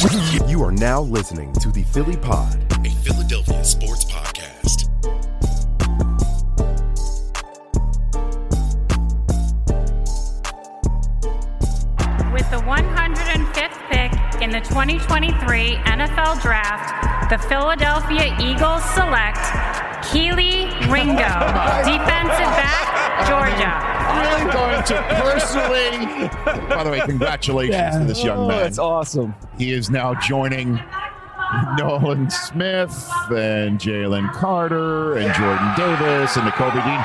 You are now listening to the Philly Pod, a Philadelphia sports podcast. With the 105th pick in the 2023 NFL Draft, the Philadelphia Eagles select Kelee Ringo, defensive back, Georgia. I'm going to personally. By the way, congratulations Yeah. to this young Oh, man. It's awesome. He is now joining Nolan Smith and Jalen Carter and Jordan Davis and Nakobe Dean.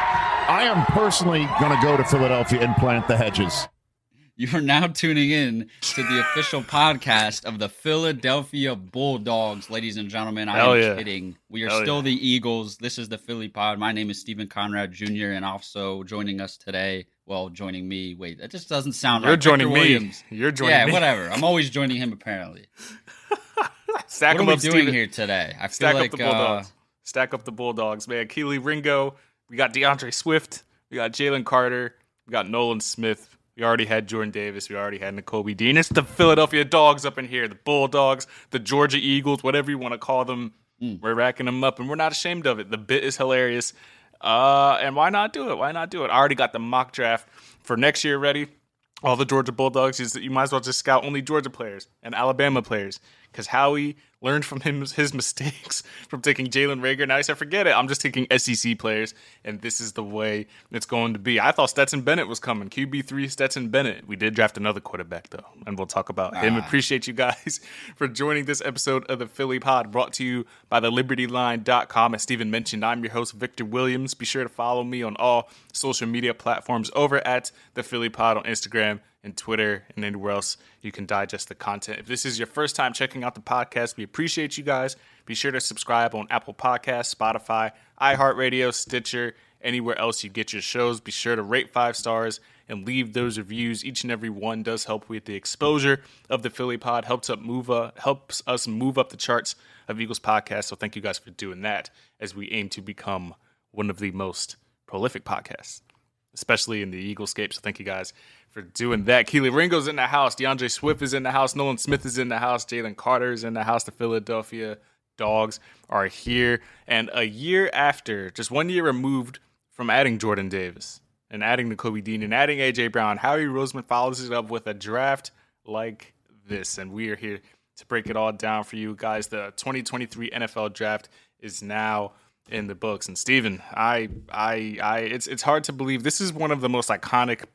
I am personally going to go to Philadelphia and plant the hedges. You are now tuning in to the official podcast of the Philadelphia Bulldogs, ladies and gentlemen. I Hell am yeah. kidding. We are Hell still yeah. the Eagles. This is the Philly Pod. My name is Stephen Conrad Jr. and also joining us today. Well, joining me. Wait, that just doesn't sound right. You're right. joining Victor me. Williams. You're joining yeah, me. whatever. I'm always joining him. Apparently. Stack what are we up, doing Steven. here today? I feel Stack like up the uh, Bulldogs. Stack up the Bulldogs, man. Kelee Ringo. We got D'Andre Swift. We got Jalen Carter. We got Nolan Smith. We already had Jordan Davis. We already had Nakobe Dean. It's the Philadelphia Dogs up in here. The Bulldogs, the Georgia Eagles, whatever you want to call them. Hmm. We're racking them up, and we're not ashamed of it. The bit is hilarious. Uh, and why not do it? Why not do it? I already got the mock draft for next year ready. All the Georgia Bulldogs, is you might as well just scout only Georgia players and Alabama players because Howie learned from him his mistakes from taking Jalen Reagor. Now he said, "Forget it. I'm just taking SEC players, and this is the way it's going to be." I thought Stetson Bennett was coming. QB three, Stetson Bennett. We did draft another quarterback though, and we'll talk about him. Ah. Appreciate you guys for joining this episode of the Philly Pod, brought to you by the LibertyLine.com. As Steven mentioned, I'm your host Victor Williams. Be sure to follow me on all social media platforms over at the Philly Pod on Instagram and Twitter and anywhere else you can digest the content. If this is your first time checking out the podcast, we appreciate you guys. Be sure to subscribe on Apple Podcasts, Spotify, iHeartRadio, Stitcher, anywhere else you get your shows. Be sure to rate five stars and leave those reviews. Each and every one does help with the exposure of the Philly Pod. Helps up move uh, helps us move up the charts of Eagles podcast. So thank you guys for doing that as we aim to become one of the most prolific podcasts especially in the Eagle scape. So thank you guys for doing that. Kelee Ringo's in the house. D'Andre Swift is in the house. Nolan Smith is in the house. Jalen Carter is in the house. The Philadelphia Dogs are here. And a year after, just one year removed from adding Jordan Davis and adding Nakobe Dean and adding AJ Brown, Howie Roseman follows it up with a draft like this. And we are here to break it all down for you guys. The 2023 NFL draft is now in the books. And Steven, I I I it's it's hard to believe this is one of the most iconic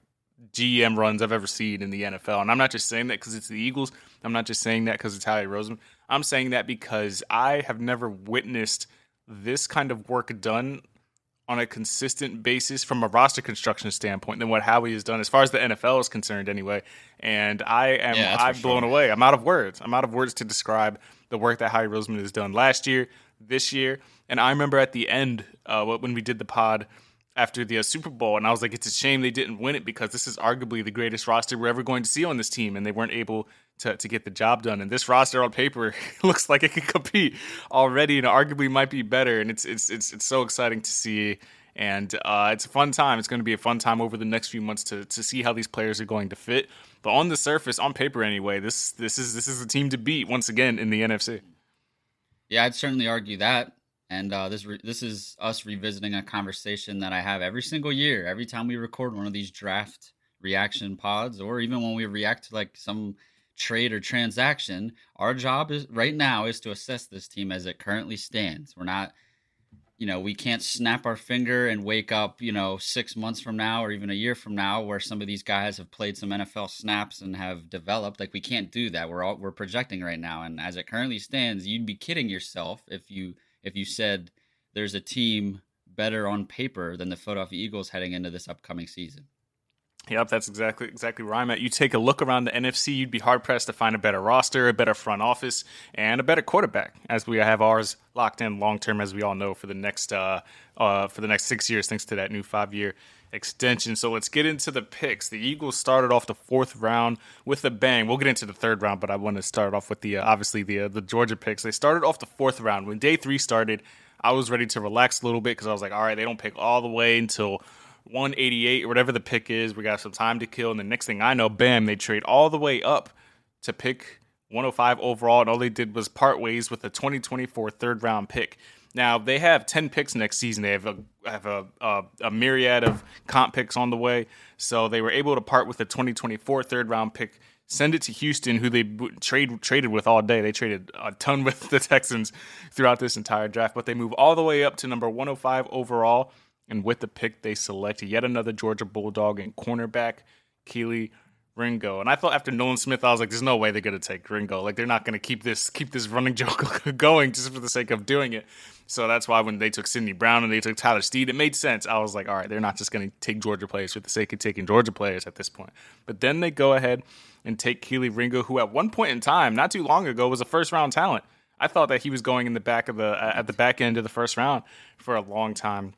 GM runs I've ever seen in the NFL. And I'm not just saying that because it's the Eagles. I'm not just saying that because it's Howie Roseman. I'm saying that because I have never witnessed this kind of work done on a consistent basis from a roster construction standpoint than what Howie has done as far as the NFL is concerned anyway. And I am Yeah, I'm blown sure. away. I'm out of words. I'm out of words to describe the work that Howie Roseman has done last year, this year. And I remember at the end uh, when we did the pod after the uh, Super Bowl, and I was like, it's a shame they didn't win it because this is arguably the greatest roster we're ever going to see on this team, and they weren't able to, to get the job done. And this roster on paper looks like it could compete already, and arguably might be better. And it's it's it's it's so exciting to see. And uh, it's a fun time. It's going to be a fun time over the next few months to, to see how these players are going to fit. But on the surface, on paper anyway, this this is this is the team to beat once again in the NFC. Yeah, I'd certainly argue that. And uh, this re- this is us revisiting a conversation that I have every single year, every time we record one of these draft reaction pods, or even when we react to like some trade or transaction. Our job is right now is to assess this team as it currently stands. We're not you know, we can't snap our finger and wake up, you know, six months from now or even a year from now where some of these guys have played some NFL snaps and have developed. Like we can't do that. We're all we're projecting right now. And as it currently stands, you'd be kidding yourself if you if you said there's a team better on paper than the Philadelphia Eagles heading into this upcoming season. Yep, that's exactly exactly where I'm at. You take a look around the NFC, you'd be hard pressed to find a better roster, a better front office, and a better quarterback. As we have ours locked in long term, as we all know, for the next uh, uh, for the next six years, thanks to that new five year extension. So let's get into the picks. The Eagles started off the fourth round with a bang. We'll get into the third round, but I want to start off with the uh, obviously the uh, the Georgia picks. They started off the fourth round when day three started. I was ready to relax a little bit because I was like, all right, they don't pick all the way until 188 or whatever the pick is. We got some time to kill. And the next thing I know, bam, they trade all the way up to pick 105 overall. And all they did was part ways with the 2024 third round pick. Now they have 10 picks next season. They have a have a, a, a myriad of comp picks on the way. So they were able to part with the 2024 third round pick send it to Houston, who they trade traded with all day. They traded a ton with the Texans throughout this entire draft, but they move all the way up to number 105 overall. And with the pick, they select yet another Georgia Bulldog and cornerback Kelee Ringo. And I thought after Nolan Smith, I was like, "There's no way they're gonna take Ringo. Like they're not gonna keep this keep this running joke going just for the sake of doing it." So that's why when they took Sydney Brown and they took Tyler Steen, it made sense. I was like, "All right, they're not just gonna take Georgia players for the sake of taking Georgia players at this point." But then they go ahead and take Kelee Ringo, who at one point in time, not too long ago, was a first round talent. I thought that he was going in the back of the at the back end of the first round for a long time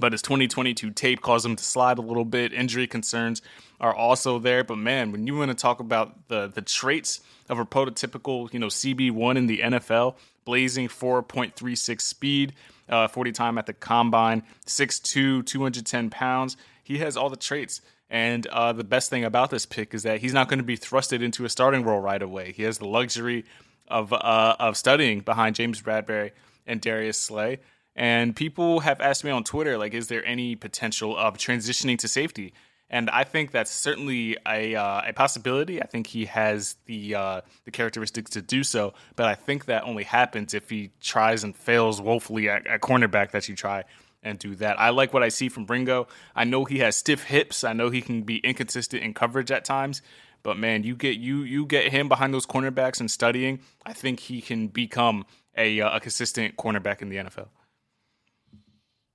but his 2022 tape caused him to slide a little bit. Injury concerns are also there. But man, when you want to talk about the the traits of a prototypical, you know, CB1 in the NFL, blazing 4.36 speed, uh, 40 time at the combine, 6'2", 210 pounds. He has all the traits. And uh, the best thing about this pick is that he's not going to be thrusted into a starting role right away. He has the luxury of uh, of studying behind James Bradberry and Darius Slay. And people have asked me on Twitter, like, is there any potential of transitioning to safety? And I think that's certainly a uh, a possibility. I think he has the uh, the characteristics to do so, but I think that only happens if he tries and fails woefully at, at cornerback. That you try and do that. I like what I see from Ringo. I know he has stiff hips. I know he can be inconsistent in coverage at times. But man, you get you you get him behind those cornerbacks and studying. I think he can become a uh, a consistent cornerback in the NFL.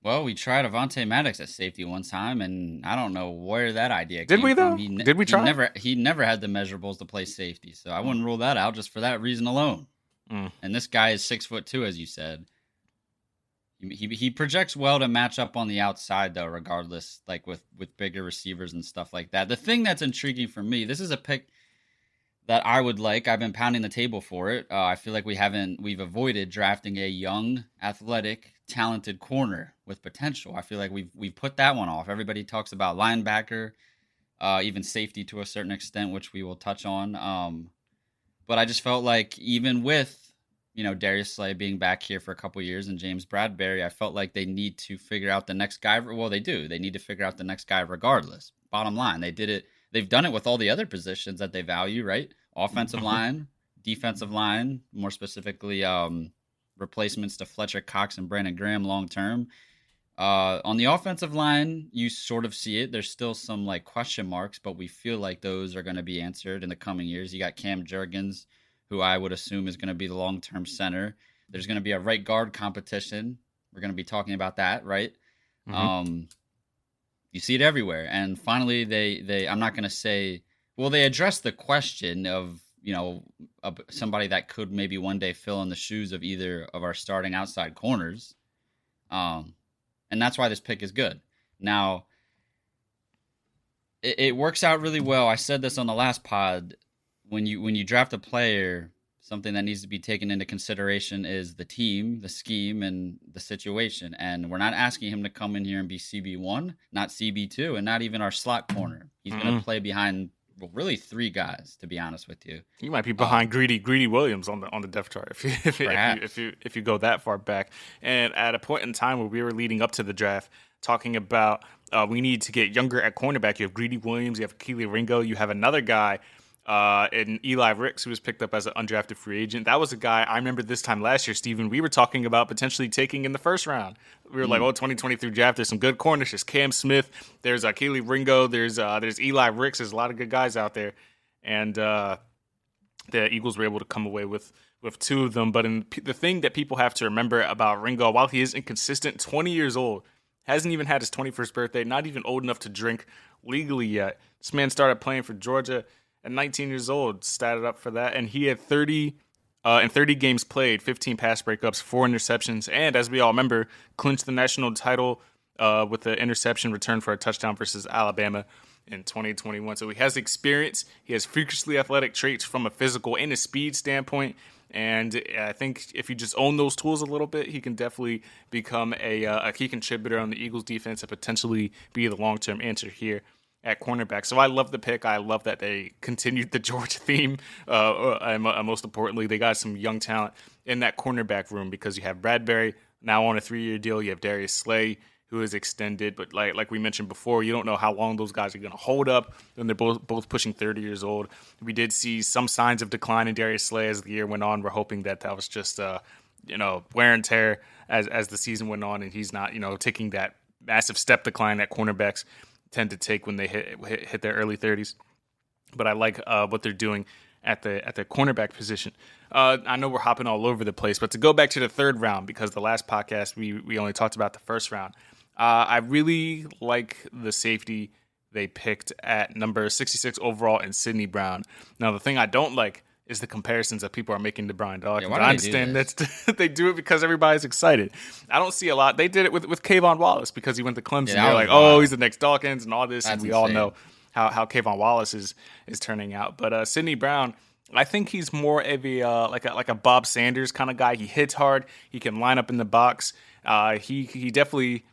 Well, we tried Avonte Maddox at safety one time, and I don't know where that idea came. did. We though? From. He ne- did we try? He never, he never had the measurables to play safety, so I wouldn't rule that out just for that reason alone. Mm. And this guy is six foot two, as you said. He, he, he projects well to match up on the outside, though. Regardless, like with with bigger receivers and stuff like that. The thing that's intriguing for me, this is a pick that I would like. I've been pounding the table for it. Uh, I feel like we haven't we've avoided drafting a young, athletic talented corner with potential. I feel like we've we've put that one off. Everybody talks about linebacker, uh, even safety to a certain extent, which we will touch on. Um, but I just felt like even with you know Darius Slay being back here for a couple years and James Bradberry, I felt like they need to figure out the next guy. Well, they do. They need to figure out the next guy regardless. Bottom line, they did it. They've done it with all the other positions that they value, right? Offensive mm-hmm. line, defensive line, more specifically, um, replacements to Fletcher Cox and Brandon Graham long term. Uh, on the offensive line, you sort of see it. There's still some like question marks, but we feel like those are going to be answered in the coming years. You got Cam Jurgens, who I would assume is going to be the long term center. There's going to be a right guard competition. We're going to be talking about that, right? Mm-hmm. Um, you see it everywhere. And finally, they they I'm not going to say well, they address the question of you know, a, somebody that could maybe one day fill in the shoes of either of our starting outside corners. Um, and that's why this pick is good. Now, it, it works out really well. I said this on the last pod. When you when you draft a player, something that needs to be taken into consideration is the team, the scheme, and the situation. And we're not asking him to come in here and be CB one, not CB two, and not even our slot corner. He's mm-hmm. going to play behind well, really three guys, to be honest with you. You might be behind um, Greedy Greedy Williams on the on the depth chart if you if, if, you if you if you go that far back. And at a point in time where we were leading up to the draft, talking about uh, we need to get younger at cornerback. You have Greedy Williams, you have Kelee Ringo, you have another guy Uh, and Eli Ricks, who was picked up as an undrafted free agent. That was a guy I remember this time last year, Stephen. We were talking about potentially taking in the first round. We were like, oh, 2023 draft. There's some good corners. There's Cam Smith. There's uh, Kelee Ringo. There's uh, there's Eli Ricks. There's a lot of good guys out there. And uh, the Eagles were able to come away with with two of them. But in, the thing that people have to remember about Ringo, while he is inconsistent, 20 years old, hasn't even had his 21st birthday, not even old enough to drink legally yet. This man started playing for Georgia at 19 years old, statted up for that, and he had 30 uh, in 30 games played, 15 pass breakups, four interceptions, and as we all remember, clinched the national title uh, with the interception return for a touchdown versus Alabama in 2021. So he has experience. He has freakishly athletic traits from a physical and a speed standpoint. And I think if you just own those tools a little bit, he can definitely become a, uh, a key contributor on the Eagles defense and potentially be the long term answer here at cornerback. So I love the pick. I love that they continued the Georgia theme. Uh, and uh, most importantly, they got some young talent in that cornerback room because you have Bradberry now on a three year deal. You have Darius Slay who is extended, but like like we mentioned before, you don't know how long those guys are going to hold up. And they're both both pushing 30 years old. We did see some signs of decline in Darius Slay as the year went on. We're hoping that that was just uh, you know wear and tear as as the season went on, and he's not you know taking that massive step decline that cornerbacks tend to take when they hit hit, hit their early 30s. But I like uh, what they're doing at the at the cornerback position. Uh, I know we're hopping all over the place, but to go back to the third round because the last podcast we we only talked about the first round. Uh, I really like the safety they picked at number 66 overall in Sydney Brown. Now the thing I don't like is the comparisons that people are making to Brian Dawkins. Yeah, I understand that they do it because everybody's excited. I don't see a lot. They did it with with K'Von Wallace because he went to Clemson. Yeah, They're like, wild. oh, he's the next Dawkins and all this, That's and we insane. all know how how K'Von Wallace is is turning out. But uh, Sydney Brown. I think he's more of a uh, like a like a Bob Sanders kind of guy. He hits hard. He can line up in the box. Uh, he he definitely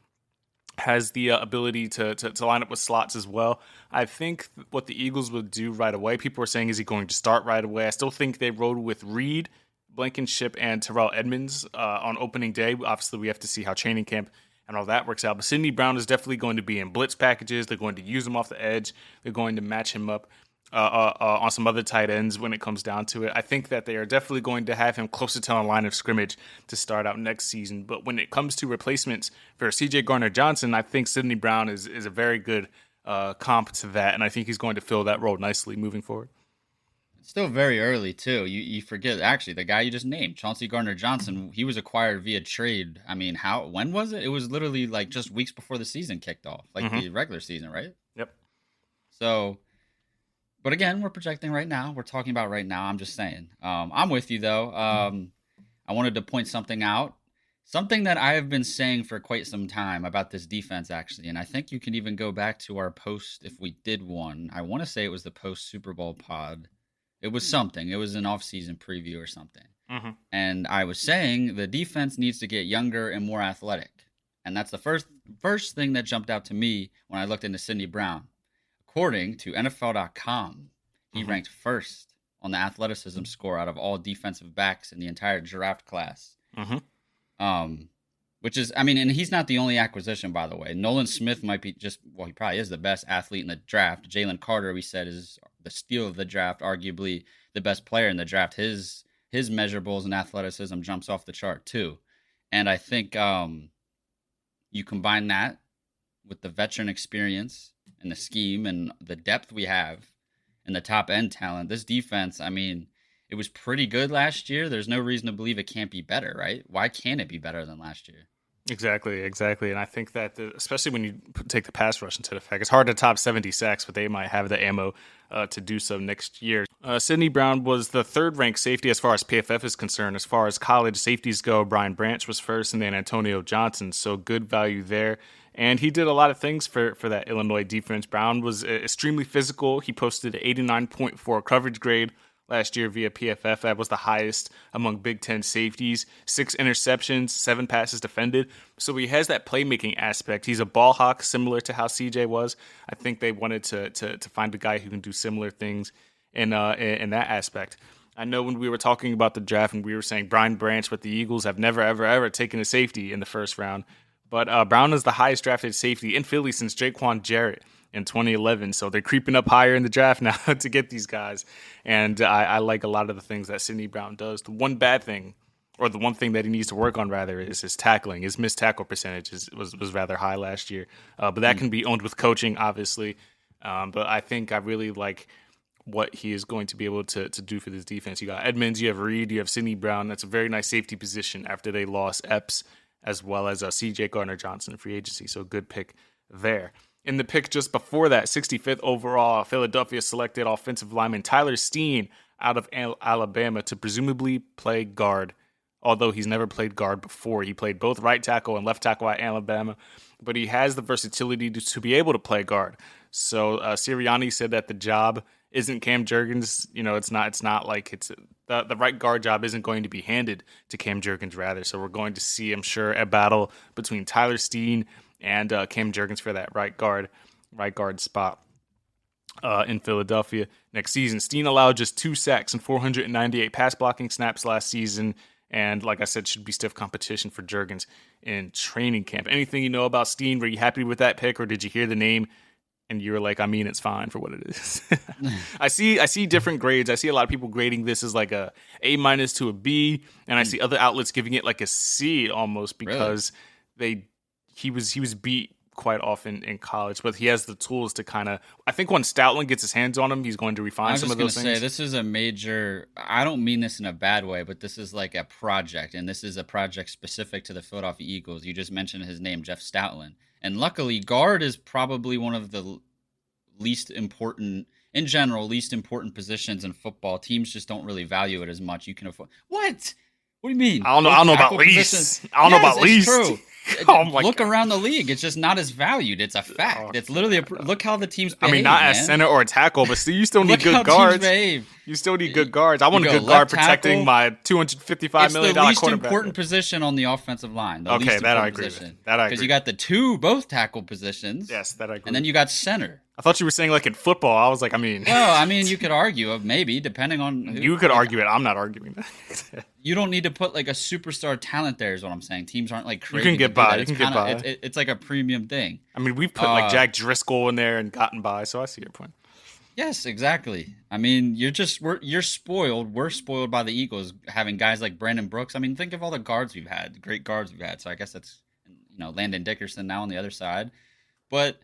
has the uh, ability to, to, to line up with slots as well. I think what the Eagles would do right away. People are saying, is he going to start right away? I still think they rode with Reed, Blankenship, and Terrell Edmunds uh, on opening day. Obviously, we have to see how training camp and all that works out. But Sydney Brown is definitely going to be in blitz packages. They're going to use him off the edge. They're going to match him up uh, uh, uh, on some other tight ends when it comes down to it. I think that they are definitely going to have him closer to the line of scrimmage to start out next season. But when it comes to replacements for CJ Gardner Johnson, I think Sydney Brown is, is a very good uh, comp to that. And I think he's going to fill that role nicely moving forward. It's still very early too. You you forget actually the guy you just named, Chauncey Gardner Johnson. He was acquired via trade. I mean, how when was it? It was literally like just weeks before the season kicked off, like mm-hmm. the regular season, right? Yep. So but again, we're projecting right now. We're talking about right now. I'm just saying. Um, I'm with you though. Um, I wanted to point something out, something that I have been saying for quite some time about this defense, actually. And I think you can even go back to our post if we did one. I want to say it was the post Super Bowl pod. It was something. It was an off-season preview or something. Mm-hmm. And I was saying the defense needs to get younger and more athletic. And that's the first first thing that jumped out to me when I looked into Sydney Brown. According to NFL.com, he mm-hmm. ranked first on the athleticism score out of all defensive backs in the entire draft class. Mm-hmm. Um, which is, I mean, and he's not the only acquisition, by the way. Nolan Smith might be just, well, he probably is the best athlete in the draft. Jalen Carter, we said, is the steal of the draft, arguably the best player in the draft. His his measurables and athleticism jumps off the chart too. And I think um, you combine that with the veteran experience and the scheme and the depth we have and the top end talent, this defense, I mean, it was pretty good last year. There's no reason to believe it can't be better, right? Why can't it be better than last year? Exactly, exactly. And I think that, the, especially when you take the pass rush into effect, it's hard to top 70 sacks, but they might have the ammo uh, to do so next year. Uh, Sydney Brown was the third ranked safety as far as PFF is concerned. As far as college safeties go, Brian Branch was first, and then Antonio Johnson. So good value there and he did a lot of things for, for that Illinois defense. Brown was uh, extremely physical. He posted an 89.4 coverage grade last year via PFF. That was the highest among Big Ten safeties. Six interceptions, seven passes defended. So he has that playmaking aspect. He's a ball hawk, similar to how CJ was. I think they wanted to to, to find a guy who can do similar things in uh, in that aspect. I know when we were talking about the draft and we were saying Brian Branch, with the Eagles have never, ever, ever taken a safety in the first round. But uh, Brown is the highest drafted safety in Philly since Jaiquawn Jarrett in 2011. So they're creeping up higher in the draft now to get these guys. And I, I like a lot of the things that Sydney Brown does. The one bad thing, or the one thing that he needs to work on rather, is his tackling. His missed tackle percentage is, was was rather high last year, uh, but that can be owned with coaching, obviously. Um, but I think I really like what he is going to be able to to do for this defense. You got Edmunds, you have Reed, you have Sydney Brown. That's a very nice safety position after they lost Epps as well as uh, C.J. Gardner Johnson free agency. So good pick there. In the pick just before that, 65th overall, Philadelphia selected offensive lineman Tyler Steen out of Alabama to presumably play guard. Although he's never played guard before, he played both right tackle and left tackle at Alabama, but he has the versatility to, to be able to play guard. So uh, Sirianni said that the job isn't Cam Jurgens. You know, it's not. It's not like it's the the right guard job isn't going to be handed to Cam Jurgens. Rather, so we're going to see, I'm sure, a battle between Tyler Steen and uh, Cam Jurgens for that right guard, right guard spot. Uh, in Philadelphia next season, Steen allowed just two sacks and 498 pass blocking snaps last season, and like I said, should be stiff competition for Jurgens in training camp. Anything you know about Steen? Were you happy with that pick, or did you hear the name and you were like, I mean, it's fine for what it is. I see, I see different grades. I see a lot of people grading this as like a A minus to a B, and I hmm. see other outlets giving it like a C almost because they he was he was beat quite often in college, but he has the tools to kind of. I think when Stoutland gets his hands on him, he's going to refine some of those say things. this is a major. I don't mean this in a bad way, but this is like a project, and this is a project specific to the Philadelphia Eagles. You just mentioned his name, Jeff Stoutland, and luckily, guard is probably one of the least important, in general, least important positions in football. Teams just don't really value it as much. You can afford what? What do you mean? I don't know- I don't know about Tackle least. I don't know Yes, about it's least. True. Oh look God. around the league; it's just not as valued. It's a fact. Oh, it's literally a. pr- Look how the teams. I mean, not man. as center or tackle, but still, you still need good guards. You still need good guards. I want a good guard left protecting tackle. my two hundred fifty-five It's million the dollar least important position on the offensive line. The Okay, that I agree with. That I Because you got the two both tackle positions. Yes, that I agree. And then you got center. I thought you were saying like in football. I was like, I mean, Well, I mean, you could argue of maybe depending on who, you could like, argue it. I'm not arguing that. You don't need to put like a superstar talent there. Is what I'm saying. Teams aren't like crazy. You can get by, you It's can get kinda- by. It, it- it's like a premium thing. I mean, we've put like Uh, Jack Driscoll in there and gotten by, so I see your point. Yes, exactly. I mean, you're just we're you're spoiled. We're spoiled by the Eagles having guys like Brandon Brooks. I mean, think of all the guards we've had, great guards we've had. So I guess that's you know Landon Dickerson now on the other side. But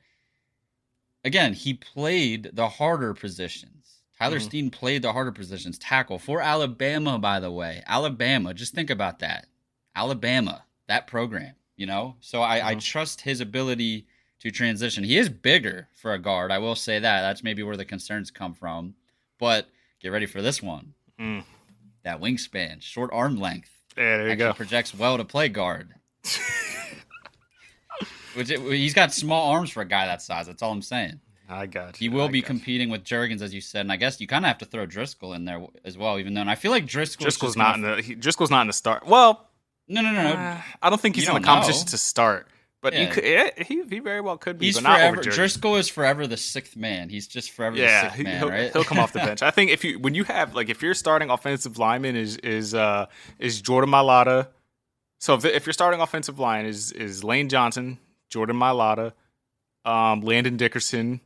again, he played the harder positions. Tyler Steen played the harder positions. Tackle for Alabama, by the way. Alabama. Just think about that. Alabama, that program. You know, so I, I trust his ability to transition. He is bigger for a guard. I will say that. That's maybe where the concerns come from. But get ready for this one. Mm. That wingspan, short arm length, Yeah, there you go. projects well to play guard. Which it, he's got small arms for a guy that size. That's all I'm saying. I got you. He will I be got you. competing with Jurgens, as you said, and I guess you kind of have to throw Driscoll in there as well. Even though and I feel like Driscoll Driscoll's not in the. He, Driscoll's not in the start. Well, no, no, no, no. uh, I don't think he's in the competition know. to start. But he Yeah. could. He, he very well could be. He's but not forever. Driscoll is forever the sixth man. He's just forever Yeah, the sixth man, will right? he'll come off the bench. I think if you when you have like if your starting offensive lineman is is uh is Jordan Mailata. So if, if your starting offensive line is is Lane Johnson, Jordan Mailata, um, Landon Dickerson,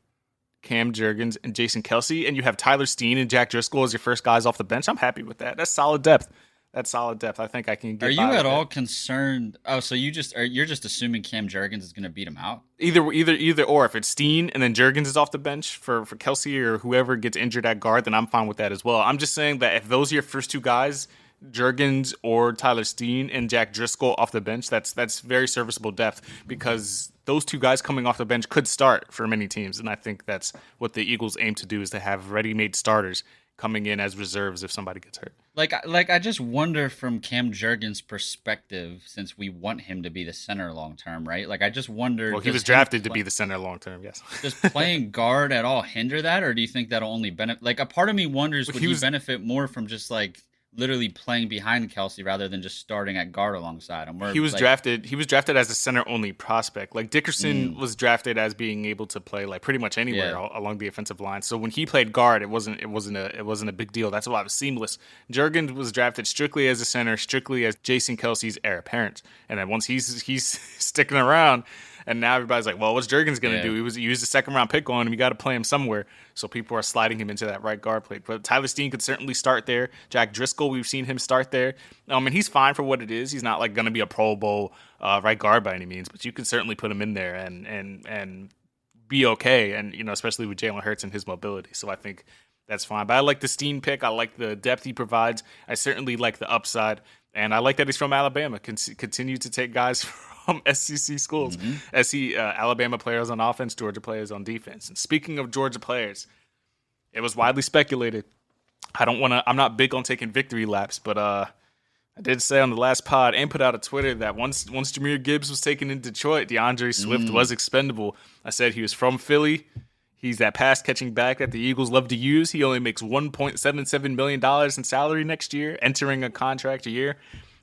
Cam Jurgens, and Jason Kelce, and you have Tyler Steen and Jack Driscoll as your first guys off the bench, I'm happy with that. That's solid depth. That's solid depth. I think I can get. Are you at that. all concerned? Oh, so you just are you're just assuming Cam Jurgens is going to beat him out? either either either or if it's Steen and then Jurgens is off the bench for for Kelce or whoever gets injured at guard, then I'm fine with that as well. I'm just saying that if those are your first two guys, Jurgens or Tyler Steen and Jack Driscoll off the bench, that's that's very serviceable depth because those two guys coming off the bench could start for many teams, and I think that's what the Eagles aim to do is to have ready-made starters coming in as reserves if somebody gets hurt. Like, I- like I just wonder from Cam Jurgens' perspective, since we want him to be the center long term, right? Like, I just wonder. Well, he was drafted to be the center long term. Yes. Does playing guard at all hinder that, or do you think that'll only benefit? Like, a part of me wonders Well, would he he, was- benefit more from just like literally playing behind Kelce rather than just starting at guard alongside him? Where, he was like, drafted he was drafted as a center only prospect like Mm. dickerson was drafted as being able to play like pretty much anywhere Yeah. along the offensive line so when he played guard it wasn't it wasn't a it wasn't a big deal that's why it was seamless jurgens was drafted strictly as a center strictly as jason kelce's heir apparent and then once he's he's sticking around And now everybody's like, well, what's Jurgens going to Yeah. do? He was he used a second round pick on him. You got to play him somewhere. So people are sliding him into that right guard play. But Tyler Steen could certainly start there. Jack Driscoll, we've seen him start there. Um, and he's fine for what it is. He's not like going to be a Pro Bowl uh, right guard by any means, but you can certainly put him in there and and and be okay. And you know, especially with Jalen Hurts and his mobility. So I think that's fine. But I like the Steen pick. I like the depth he provides. I certainly like the upside, and I like that he's from Alabama. Con- continue to take guys from SEC schools. SC uh, Alabama players on offense, Georgia players on defense. And speaking of Georgia players, it was widely speculated. I don't want to. I'm not big on taking victory laps, but uh, I did say on the last pod and put out a Twitter that once once Jahmyr Gibbs was taken in Detroit, D'Andre Swift was expendable. I said he was from Philly. He's that pass catching back that the Eagles love to use. He only makes $1.77 million in salary next year, entering a contract a year.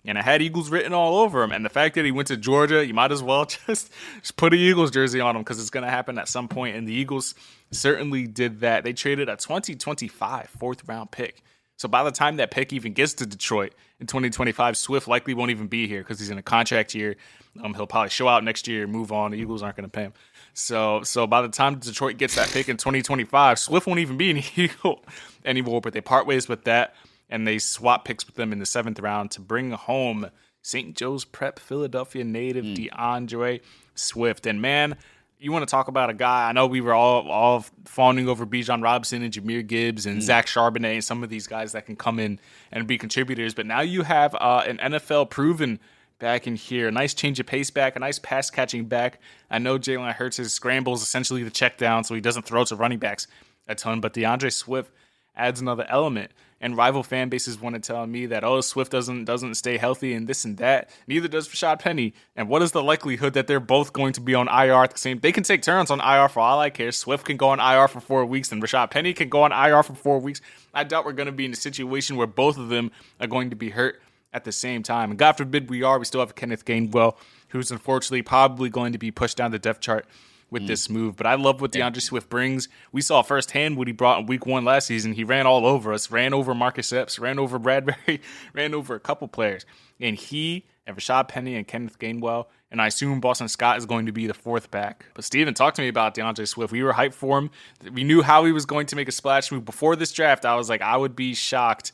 And I had Eagles written all over him. And the fact that he went to Georgia, you might as well just, just put a Eagles jersey on him because it's going to happen at some point. And the Eagles certainly did that. They traded a 2025 fourth round pick. So by the time that pick even gets to Detroit in 2025, Swift likely won't even be here because he's in a contract year. Um, he'll probably show out next year, move on. The Eagles aren't going to pay him. So, so by the time Detroit gets that pick in 2025, Swift won't even be an Eagle anymore. But they part ways with that, and they swap picks with them in the seventh round to bring home St. Joe's Prep Philadelphia native D'Andre Swift. And man, you want to talk about a guy? I know we were all all fawning over Bijan Robinson and Jahmyr Gibbs and Zach Charbonnet and some of these guys that can come in and be contributors. But now you have uh, an NFL proven back in here. A nice change of pace back, a nice pass catching back. I know Jalen Hurts his scrambles essentially the check down, so he doesn't throw to running backs a ton. But D'Andre Swift adds another element. And rival fan bases want to tell me that oh Swift doesn't doesn't stay healthy and this and that. Neither does Rashad Penny. And what is the likelihood that they're both going to be on IR at the same? They can take turns on IR for all I care. Swift can go on IR for four weeks, and Rashad Penny can go on IR for four weeks. I doubt we're going to be in a situation where both of them are going to be hurt at the same time. And God forbid we are. We still have Kenneth Gainwell, who's unfortunately probably going to be pushed down the depth chart with this move. But I love what D'Andre Swift brings. We saw firsthand what he brought in week one last season. He ran all over us, ran over Marcus Epps, ran over Bradberry, ran over a couple players. And he and Rashad Penny and Kenneth Gainwell, and I assume Boston Scott is going to be the fourth back. But Steven, talk to me about D'Andre Swift. We were hyped for him. We knew how he was going to make a splash move. Before this draft, I was like, I would be shocked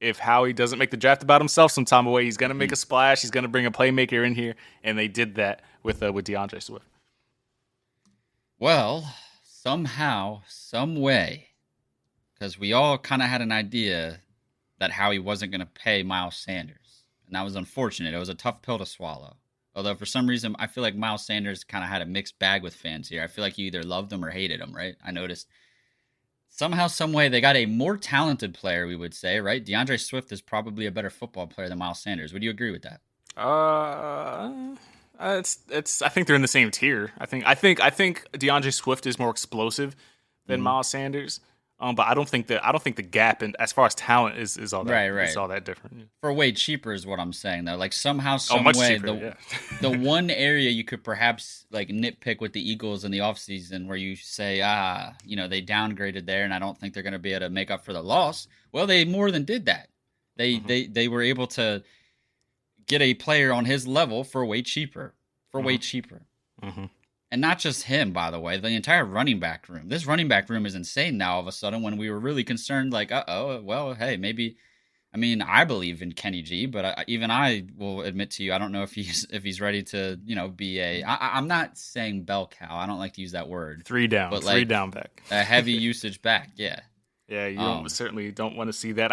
if Howie doesn't make the draft about himself sometime away. He's going to make a splash. He's going to bring a playmaker in here, and they did that with uh, with D'Andre Swift. Well, somehow, some way, because we all kind of had an idea that Howie wasn't going to pay Miles Sanders, and that was unfortunate. It was a tough pill to swallow. Although for some reason, I feel like Miles Sanders kind of had a mixed bag with fans here. I feel like you either loved him or hated him, right? I noticed somehow, some way, they got a more talented player. We would say, right? D'Andre Swift is probably a better football player than Miles Sanders. Would you agree with that? Uh, uh, it's it's. I think they're in the same tier. I think I think I think D'Andre Swift is more explosive than Miles Sanders. Um, but I don't think that I don't think the gap and as far as talent is is all that Right, right. is all that different. For way cheaper is what I'm saying though. Like somehow, some Oh, way, cheaper. the, yeah. the one area you could perhaps like nitpick with the Eagles in the offseason where you say, ah, you know, they downgraded there and I don't think they're going to be able to make up for the loss. Well, they more than did that. They Mm-hmm. they they were able to get a player on his level for way cheaper. For way cheaper. Mhm. And not just him, by the way, the entire running back room. This running back room is insane now all of a sudden when we were really concerned, like, uh oh, well, hey, maybe I mean, I believe in Kenny G, but I, even I will admit to you, I don't know if he's if he's ready to, you know, be a. I, I- I'm not saying bell cow. I don't like to use that word. Three down, But, three like, down back. A heavy usage back, yeah. Yeah, you um, certainly don't want to see that.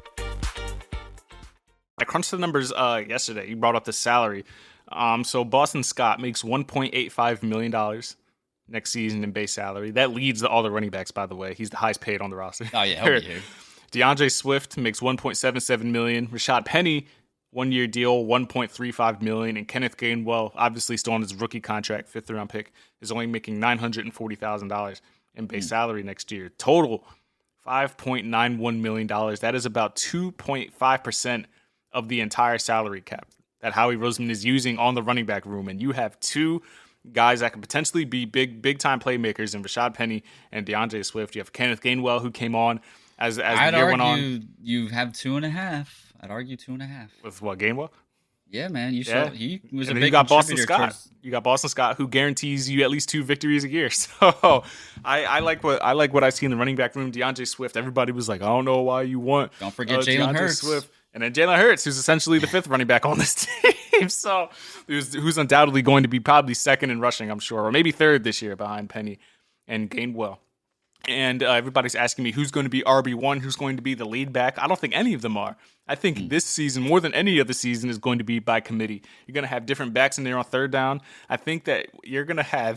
I crunched the numbers uh, yesterday. You brought up the salary. Um, so Boston Scott makes one point eight five million dollars next season in base salary. That leads all the running backs, by the way. He's the highest paid on the roster. Oh yeah, he'll. D'Andre Swift makes 1.77 million. Rashad Penny one year deal, 1.35 million, and Kenneth Gainwell, obviously still on his rookie contract, fifth round pick, is only making $940,000 in base salary next year. Total $5.91 million. That is about 2.5% of the entire salary cap that Howie Roseman is using on the running back room. And you have two guys that could potentially be big, big time playmakers in Rashad Penny and D'Andre Swift. You have Kenneth Gainwell, who came on as, as I'd the year went on. you have two and a half. I'd argue two and a half. With what, Gainwell? Yeah, man. You Yeah. saw he was and a then you got Boston Scott. towards- You got Boston Scott, who guarantees you at least two victories a year. So I, I like what I like what I see in the running back room. D'Andre Swift. Everybody was like, I don't know why you want. Don't forget uh, Jalen D'Andre Hurts. Swift. And then Jalen Hurts, who's essentially the fifth running back on this team. So who's, who's undoubtedly going to be probably second in rushing, I'm sure, or maybe third this year behind Penny and Gainwell. And uh, everybody's asking me who's going to be RB1, who's going to be the lead back. I don't think any of them are. I think Hmm. this season, more than any other season, is going to be by committee. You're going to have different backs in there on third down. I think that you're going to have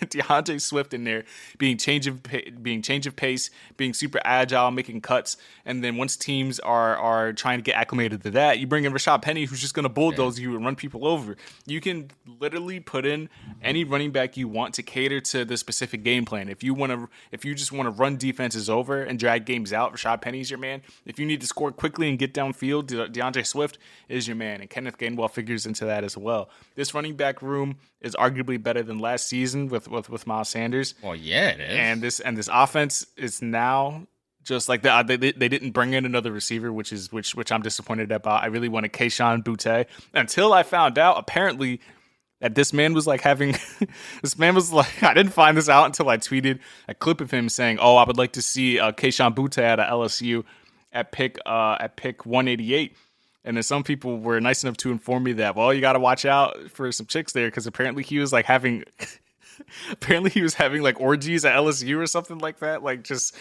D'Andre Swift in there being change of being change of pace, being super agile, making cuts, and then once teams are are trying to get acclimated to that, you bring in Rashad Penny, who's just going to bulldoze you and run people over. You can literally put in any running back you want to cater to the specific game plan. If you want to, if you just want to run defenses over and drag games out, Rashad Penny's your man. If you need to score quickly and get downfield, De- D'Andre Swift is your man, and Kenneth Gainwell figures into that as well. This running back room is arguably better than last season with with, with Miles Sanders. Well, yeah, it is. And this and this offense is now just like that. They, they, they didn't bring in another receiver, which is which which I'm disappointed about. I really wanted Kayshon Boutte until I found out apparently that this man was like having this man was like I didn't find this out until I tweeted a clip of him saying, "Oh, I would like to see uh, Kayshon Boutte at a LSU at pick uh, at pick 188." And then some people were nice enough to inform me that, well, you got to watch out for some chicks there because apparently he was like having apparently he was having like orgies at LSU or something like that. Like just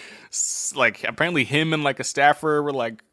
like apparently him and like a staffer were like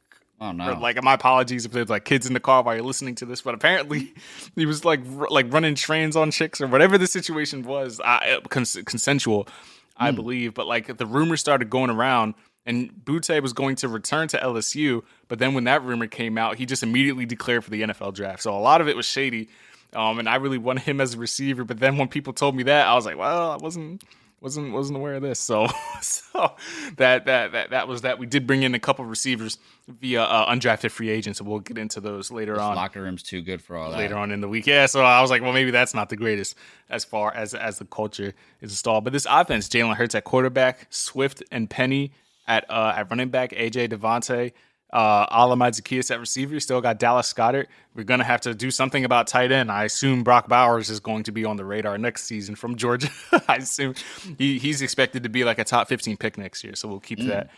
oh no, or, like my apologies if there's like kids in the car while you're listening to this, but apparently he was like r- like running trains on chicks or whatever the situation was, I, cons- consensual, I believe. But like the rumors started going around. And Boutte was going to return to LSU, but then when that rumor came out, he just immediately declared for the NFL draft. So a lot of it was shady, um, and I really wanted him as a receiver. But then when people told me that, I was like, well, I wasn't wasn't wasn't aware of this. So so that that that that was that. We did bring in a couple receivers via uh, undrafted free agents, so we'll get into those later this on locker room's too good for all that. later on in the week. Yeah, so I was like, well, maybe that's not the greatest as far as as the culture is installed. But this offense, Jalen Hurts at quarterback, Swift and Penny at uh, at running back, AJ DeVonta. Uh, Olamide Zaccheaus at receiver. Still got Dallas Goedert. We're gonna have to do something about tight end. I assume Brock Bowers is going to be on the radar next season from Georgia. I assume he, he's expected to be like a top 15 pick next year. So we'll keep that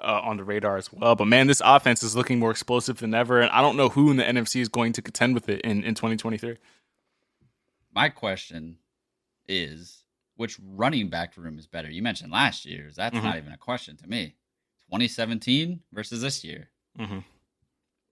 uh, on the radar as well. But man, this offense is looking more explosive than ever, and I don't know who in the NFC is going to contend with it in, in 2023. My question is, which running back room is better? You mentioned last year's. That's Mhm. not even a question to me. 2017 versus this year.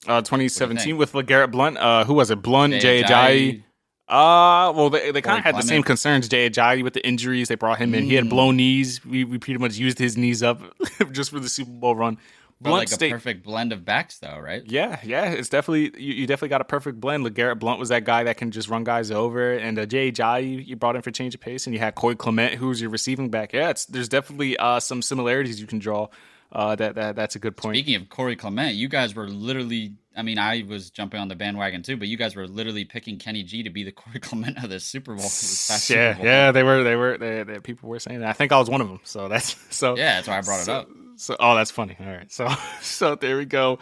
Uh, 2017 think? with LeGarrette Blunt. Uh, who was it? Blunt, Jay Ajayi, Ajayi. Uh, well, they, they kind of had the same concerns. Jay Ajayi with the injuries. They brought him in. He had Mm. blown knees. We, we pretty much used his knees up just for the Super Bowl run. Blunt like a perfect blend of backs, though, right? Yeah, yeah, it's definitely you, you definitely got a perfect blend. LeGarrette Blunt was that guy that can just run guys over, and uh, Jay Ajayi you brought in for change of pace, and you had Corey Clement who's your receiving back. Yeah, it's, there's definitely uh, some similarities you can draw. Uh, that, that that's a good point. Speaking of Corey Clement, you guys were literally. I mean, I was jumping on the bandwagon too, but you guys were literally picking Kenny G to be the Corey Clement of the Super Bowl. this yeah, Super Bowl. yeah, they were, they were, they, they, people were saying that. I think I was one of them. So that's so. Yeah, that's why I brought it up. So, oh, that's funny. All right, so so there we go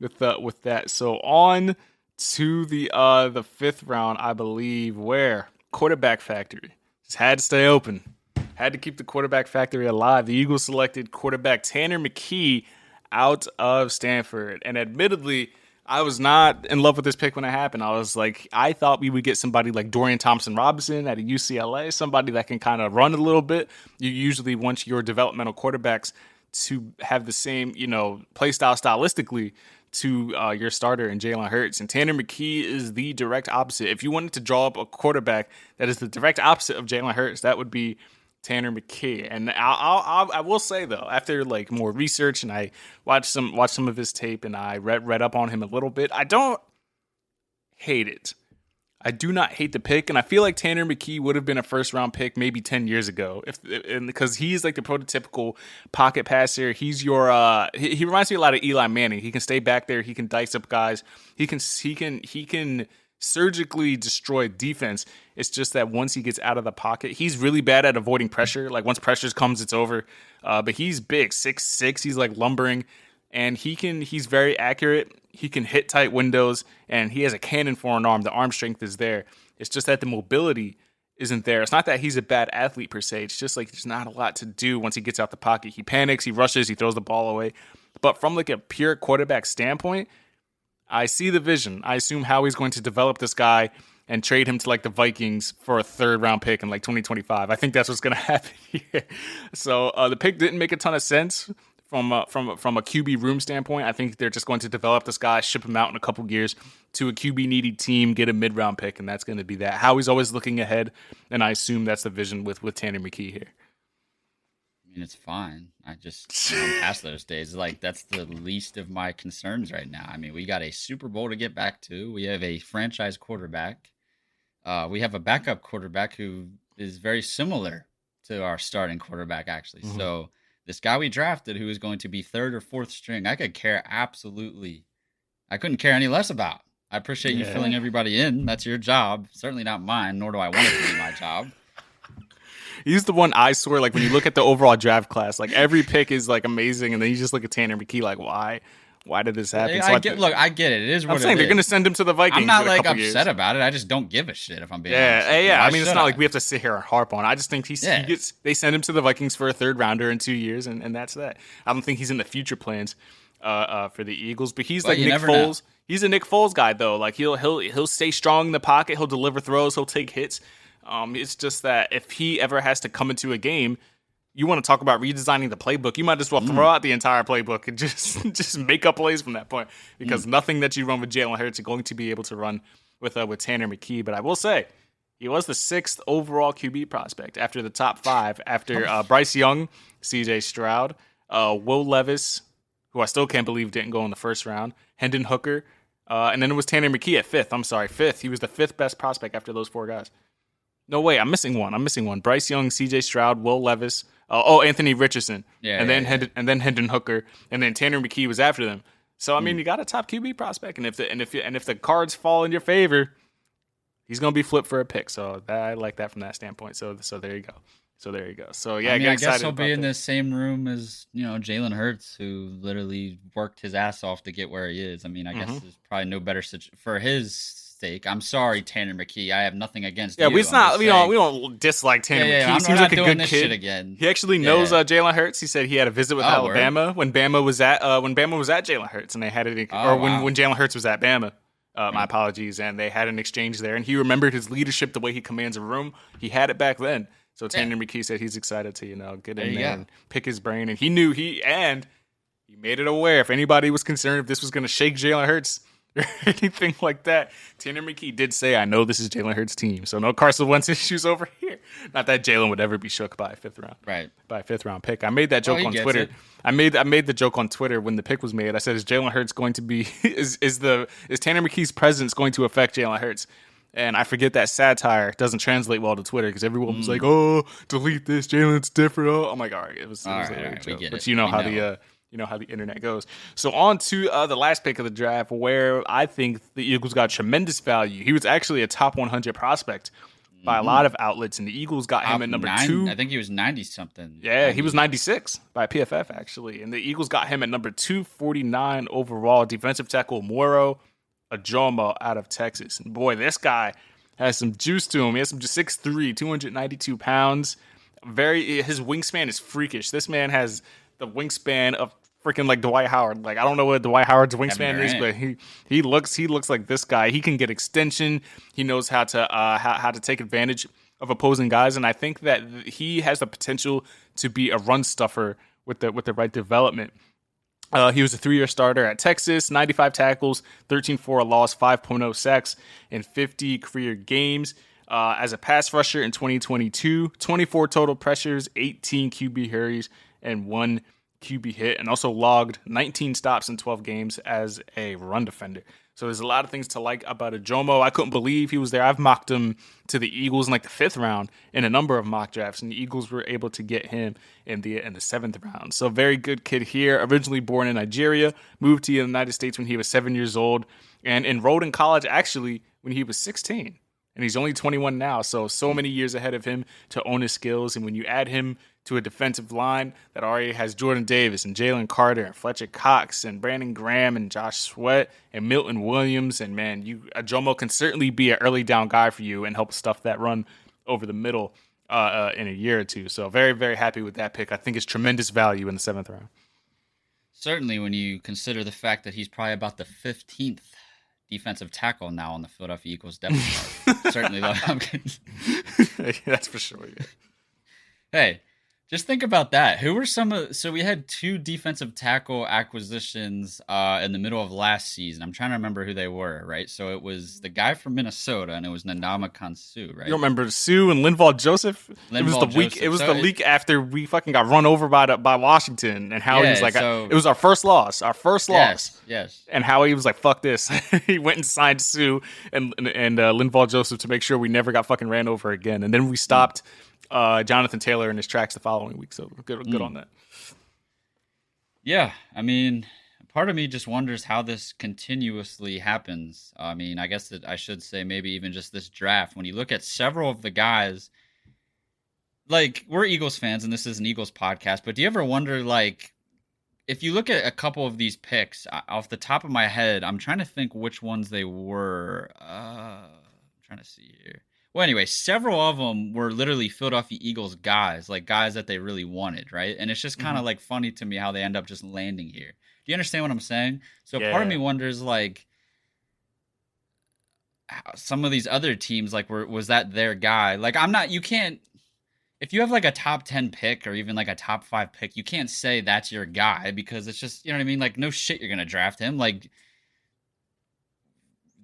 with the with that. So on to the uh the fifth round, I believe, where quarterback factory just had to stay open, had to keep the quarterback factory alive. The Eagles selected quarterback Tanner McKee out of Stanford, and admittedly. I was not in love with this pick when it happened. I was like, I thought we would get somebody like Dorian Thompson Robinson at a UCLA, somebody that can kind of run a little bit. You usually once your developmental quarterbacks to have the same, you know, play style stylistically to uh, your starter and Jalen Hurts. And Tanner McKee is the direct opposite. If you wanted to draw up a quarterback that is the direct opposite of Jalen Hurts, that would be Tanner McKee. And I'll, I'll, I will say though, after like more research and I watched some watched some of his tape and I read read up on him a little bit, I don't hate it. I do not hate the pick, and I feel like Tanner McKee would have been a first round pick maybe ten years ago, if and because he's like the prototypical pocket passer. He's your uh, he, he reminds me a lot of Eli Manning. He can stay back there. He can dice up guys. He can he can he can surgically destroy defense. It's just that once he gets out of the pocket, he's really bad at avoiding pressure. Like once pressure comes, it's over. Uh, but he's big, six six. He's like lumbering, and he can he's very accurate he can hit tight windows and he has a cannon for an arm. The arm strength is there. It's just that the mobility isn't there. It's not that he's a bad athlete per se. It's just like there's not a lot to do once he gets out the pocket. He panics, he rushes, he throws the ball away. But from like a pure quarterback standpoint, I see the vision. I assume how he's going to develop this guy and trade him to like the Vikings for a third round pick in like 2025. I think that's what's going to happen here. So uh, the pick didn't make a ton of sense from a, from from a QB room standpoint. I think they're just going to develop this guy, ship him out in a couple years to a QB needy team, get a mid round pick, and that's going to be that. Howie's always looking ahead, and I assume that's the vision with with Tanner McKee here. I mean, it's fine. I just know, past those days. Like that's the least of my concerns right now. I mean, we got a Super Bowl to get back to. We have a franchise quarterback. Uh, we have a backup quarterback who is very similar to our starting quarterback, actually. Mm-hmm. So this guy we drafted who is going to be third or fourth string, I could care absolutely. I couldn't care any less about. I appreciate you filling everybody in. That's your job. Certainly not mine, nor do I want it to be my job. He's the one I swear, like when you look at the overall draft class, like every pick is like amazing, and then you just look at Tanner McKee, like why? Why did this happen? So I, I get, look, I get it. It is what I'm saying. They're going to send him to the Vikings. I'm not like upset years. about it. I just don't give a shit if I'm being yeah, honest. Yeah, yeah. I mean, it's not I? like we have to sit here and harp on. I just think he's, yeah. he gets. They send him to the Vikings for a third rounder in two years, and, and that's that. I don't think he's in the future plans uh, uh, for the Eagles, but he's well, like Nick Foles. Know. He's a Nick Foles guy though. Like he'll he'll he'll stay strong in the pocket. He'll deliver throws. He'll take hits. Um, it's just that if he ever has to come into a game you want to talk about redesigning the playbook, you might as well mm. throw out the entire playbook and just just make up plays from that point because mm. nothing that you run with Jalen Hurts are going to be able to run with uh, with Tanner McKee. But I will say, he was the sixth overall QB prospect after the top five, after uh, Bryce Young, C.J. Stroud, uh, Will Levis, who I still can't believe didn't go in the first round, Hendon Hooker, uh, and then it was Tanner McKee at fifth. I'm sorry, fifth. He was the fifth best prospect after those four guys. No way, I'm missing one. I'm missing one. Bryce Young, C.J. Stroud, Will Levis. Uh, oh, Anthony Richardson. Yeah. And yeah, then yeah. Hendon, and then Hendon Hooker, and then Tanner McKee was after them. So I mean, mm. you got a top QB prospect, and if the and if you, and if the cards fall in your favor, he's gonna be flipped for a pick. So that, I like that from that standpoint. So so there you go. So there you go. So yeah, I, mean, I guess he'll be in the same room as you know Jalen Hurts, who literally worked his ass off to get where he is. I mean, I mm-hmm. guess there's probably no better situ- for his sake. I'm sorry, Tanner McKee. I have nothing against yeah, you. Yeah, it's not. We don't. We don't dislike Tanner yeah, yeah, McKee. I'm Seems like a good kid. again. He actually knows yeah. uh, Jalen Hurts. He said he had a visit with oh, Alabama word? when Bama was at uh, when Bama was at Jalen Hurts, and they had it. Oh, or when wow. when Jalen Hurts was at Bama. Uh, my apologies, and they had an exchange there, and he remembered his leadership, the way he commands a room. He had it back then. So Tanner McKee said he's excited to you know get in there, there and pick his brain, and he knew he and he made it aware if anybody was concerned if this was going to shake Jalen Hurts or anything like that. Tanner McKee did say, I know this is Jalen Hurts' team, so no Carson Wentz issues over here. Not that Jalen would ever be shook by a fifth round. Right. By a fifth round pick. I made that joke oh, on Twitter. It. I made I made the joke on Twitter when the pick was made. I said, Is Jalen Hurts going to be is is the is Tanner McKee's presence going to affect Jalen Hurts? And I forget that satire doesn't translate well to Twitter because everyone was mm. like, "Oh, delete this. Jalen's different." Oh, I'm like, all right, it was, it was right, a right, joke. But you know we how know. the uh, you know how the internet goes. So on to uh, the last pick of the draft, where I think the Eagles got tremendous value. He was actually a top 100 prospect by a mm-hmm. lot of outlets, and the Eagles got top him at number nine, two. I think he was 90 something. Yeah, 90. he was 96 by PFF actually, and the Eagles got him at number 249 overall. Defensive tackle Moro Ojomo out of Texas, and boy, this guy has some juice to him. He has some just 6'3", 292 pounds. Very, his wingspan is freakish. This man has the wingspan of freaking like Dwight Howard. Like I don't know what Dwight Howard's wingspan is, but he he looks he looks like this guy. He can get extension. He knows how to uh how, how to take advantage of opposing guys, and I think that he has the potential to be a run stuffer with the with the right development. Uh, he was a three-year starter at Texas, 95 tackles, 13 for a loss, 5.0 sacks, and 50 career games. Uh, as a pass rusher in 2022, 24 total pressures, 18 QB hurries, and one QB hit and also logged 19 stops in 12 games as a run defender. So there's a lot of things to like about Ojomo. I couldn't believe he was there. I've mocked him to the Eagles in like the fifth round in a number of mock drafts, and the Eagles were able to get him in the in the seventh round. So very good kid here. Originally born in Nigeria, moved to the United States when he was seven years old, and enrolled in college actually when he was 16 and he's only 21 now. So, so many years ahead of him to own his skills. And when you add him to a defensive line that already has Jordan Davis and Jalen Carter and Fletcher Cox and Brandon Graham and Josh Sweat and Milton Williams, and man, you Ojomo can certainly be an early down guy for you and help stuff that run over the middle uh, uh, in a year or two. So, very, very happy with that pick. I think it's tremendous value in the seventh round. Certainly, when you consider the fact that he's probably about the 15th defensive tackle now on the Philadelphia Eagles depth chart. Certainly, though, that's for sure. Yeah. Hey, just think about that. Who were some of? So we had two defensive tackle acquisitions uh, in the middle of last season. I'm trying to remember who they were. Right, so it was the guy from Minnesota, and it was Ndamukong Suh. Right, you don't remember Suh and Linval Joseph? Linval it was the Joseph. week. It was So the week after we fucking got run over by the, by Washington, and how he Yeah, was like, so- it was our first loss, our first loss. yes, yes. and how he was like, "Fuck this." he went and signed Suh and and, and uh, Linval Joseph to make sure we never got fucking ran over again. And then we stopped uh, Jonathan Taylor in his tracks the following week. So good, good on that. Yeah, I mean, part of me just wonders how this continuously happens. I mean, I guess that I should say maybe even just this draft. When you look at several of the guys, like we're Eagles fans, and this is an Eagles podcast, but do you ever wonder, like, if you look at a couple of these picks off the top of my head, I'm trying to think which ones they were. Uh, I'm trying to see here. Well, anyway, several of them were literally Philadelphia Eagles guys, like guys that they really wanted, right? And it's just kind of Mm-hmm. like funny to me how they end up just landing here. Do you understand what I'm saying? So part of me wonders, like, some of these other teams, like, were was that their guy? Like, I'm not. You can't. If you have like a top ten pick or even like a top five pick, you can't say that's your guy because it's just you know what I mean. Like, no shit, you're gonna draft him. Like,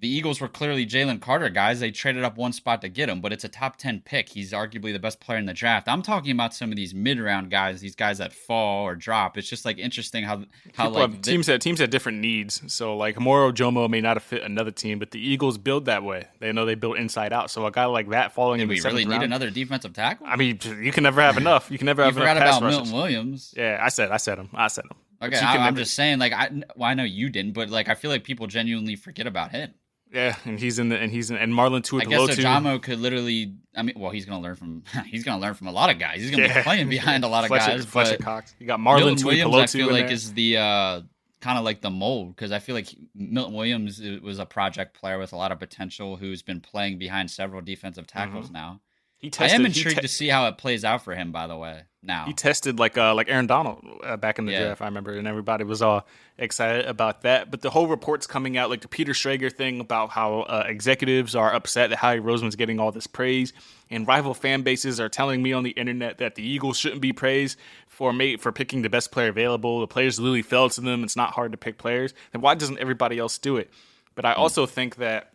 the Eagles were clearly Jalen Carter guys. They traded up one spot to get him, but it's a top 10 pick. He's arguably the best player in the draft. I'm talking about some of these mid round guys, these guys that fall or drop. It's just like interesting how how People like have- the- teams had teams had different needs. So like Moro Jomo may not have fit another team, but the Eagles build that way. They know they build inside out. So a guy like that falling in the we really need round- another defensive tackle? I mean, you can never have enough. You can never you have forgot enough pass about. Milton Williams. Yeah, I said, I said him. I said him. Okay, I, I'm just saying, like, I, well, I know you didn't, but like, I feel like people genuinely forget about him. Yeah, and he's in the and he's in and Marlon I guess. Ojomo could literally. I mean, well, he's gonna learn from he's gonna learn from a lot of guys. He's gonna Yeah. be playing behind a lot of Fletcher, guys. Fletcher Cox. You got Marlon Milton Williams, I feel like there. is the uh, kind of like the mold because I feel like Milton Williams was a project player with a lot of potential who's been playing behind several defensive tackles now. He I tested, am intrigued te- to see how it plays out for him. By the way, now He tested like uh, like Aaron Donald uh, back in the Yeah. draft. I remember, and everybody was all excited about that. But the whole reports coming out, like the Peter Schrager thing about how uh, executives are upset that Howie Roseman's getting all this praise, and rival fan bases are telling me on the internet that the Eagles shouldn't be praised for mate for picking the best player available. The players literally fell to them. It's not hard to pick players. Then why doesn't everybody else do it? But I also think that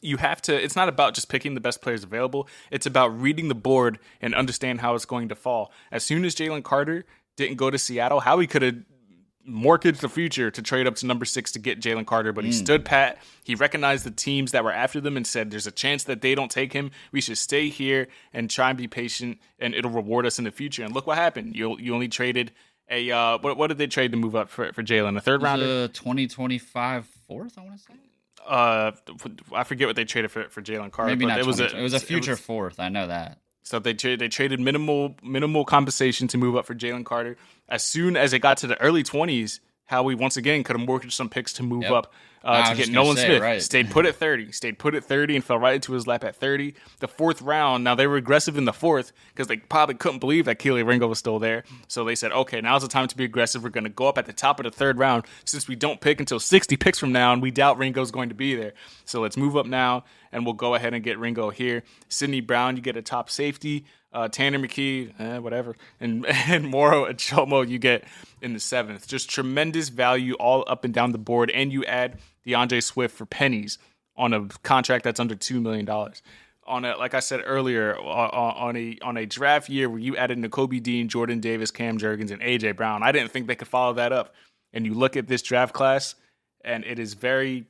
you have to it's not about just picking the best players available. It's about reading the board and understand how it's going to fall. As soon as jalen carter didn't go to seattle how he could have mortgaged the future to trade up to number six to get jalen carter but he stood pat. He recognized the teams that were after them and said there's a chance that they don't take him. We should stay here and try and be patient and it'll reward us in the future. And look what happened. You, you only traded a uh, what, what did they trade to move up for, for jalen? A third rounder? The 2025 fourth. I want to say uh, I forget what they traded for for Jalen Carter. maybe but not. It was a it was a future was- fourth. I know that. So they tra- they traded minimal minimal compensation to move up for Jalen Carter. As soon as it got to the early twenties, Howie once again could have mortgaged some picks to move Yep. up uh, to get Nolan say, Smith. right. Stayed put at thirty. Stayed put at thirty and fell right into his lap at thirty. The fourth round. Now they were aggressive in the fourth because they probably couldn't believe that Kelee Ringo was still there. So they said, okay, now's the time to be aggressive. We're going to go up at the top of the third round since we don't pick until sixty picks from now, and we doubt Ringo's going to be there. So let's move up now, and we'll go ahead and get Ringo here. Sydney Brown, you get a top safety uh, Tanner McKee, eh, whatever, and and Moro Ojomo you get in the seventh. Just tremendous value all up and down the board, and you add D'Andre Swift for pennies on a contract that's under two million dollars. On a like I said earlier, on a on a draft year where you added Nakobe Dean, Jordan Davis, Cam Jurgens, and AJ Brown, I didn't think they could follow that up. And you look at this draft class, and it is very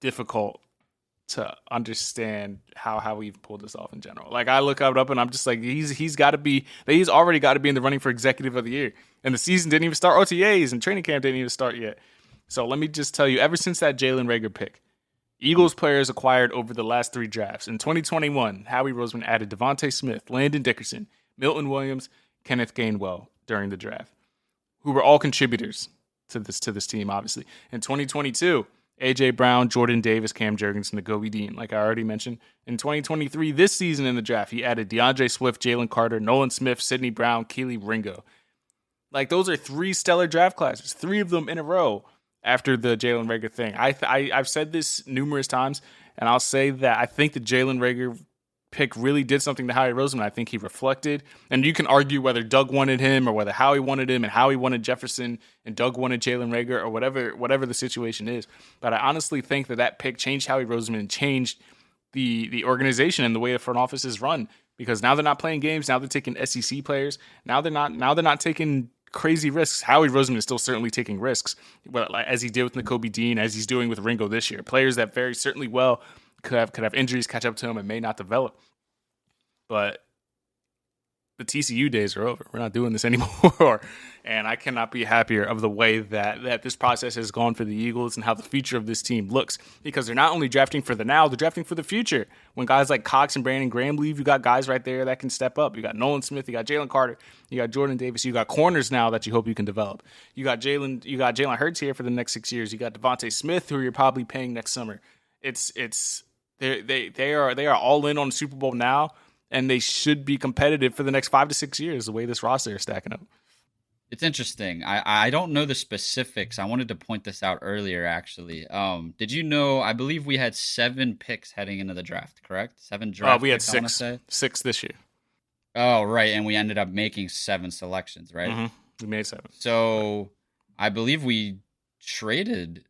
difficult to understand how how we pulled this off in general. Like I look up and I'm just like he's he's got to be he's already got to be in the running for executive of the year. And the season didn't even start. OTAs and training camp didn't even start yet. So let me just tell you, ever since that Jalen Reagor pick, Eagles players acquired over the last three drafts. In 2021, Howie Roseman added DeVonta Smith, Landon Dickerson, Milton Williams, Kenneth Gainwell during the draft, who were all contributors to this to this team. Obviously, in 2022. AJ Brown, Jordan Davis, Cam Jurgens, and Nakobe Dean, like I already mentioned. In 2023, this season in the draft, he added D'Andre Swift, Jalen Carter, Nolan Smith, Sydney Brown, Kelee Ringo. Like those are three stellar draft classes, three of them in a row after the Jalen Reagor thing. I, I I've said this numerous times, and I'll say that I think the Jalen Reagor pick really did something to Howie Roseman. I think he reflected, and you can argue whether Doug wanted him or whether Howie wanted him, and Howie wanted Jefferson, and Doug wanted Jalen Reagor or whatever whatever the situation is. But I honestly think that that pick changed Howie Roseman changed the the organization and the way the front office is run because now they're not playing games. Now they're taking SEC players. Now they're not. Now they're not taking crazy risks. Howie Roseman is still certainly taking risks, as he did with Nakobe Dean, as he's doing with Ringo this year. Players that very certainly well could have could have injuries catch up to him and may not develop. But the TCU days are over. We're not doing this anymore. and I cannot be happier of the way that, that this process has gone for the Eagles and how the future of this team looks. Because they're not only drafting for the now, they're drafting for the future. When guys like Cox and Brandon Graham leave, you got guys right there that can step up. You got Nolan Smith, you got Jalen Carter, you got Jordan Davis, you got corners now that you hope you can develop. You got Jalen, you got Jalen Hurts here for the next six years. You got DeVonta Smith, who you're probably paying next summer. It's it's they they they are they are all in on the Super Bowl now and they should be competitive for the next five to six years. The way this roster is stacking up. It's interesting. I I don't know the specifics. I wanted to point this out earlier. Actually, um, did you know? I believe we had seven picks heading into the draft. Correct? Seven draft. Uh, we had picks, six. Six this year. Oh right, and we ended up making seven selections. Right. Mm-hmm. We made seven. So I believe we traded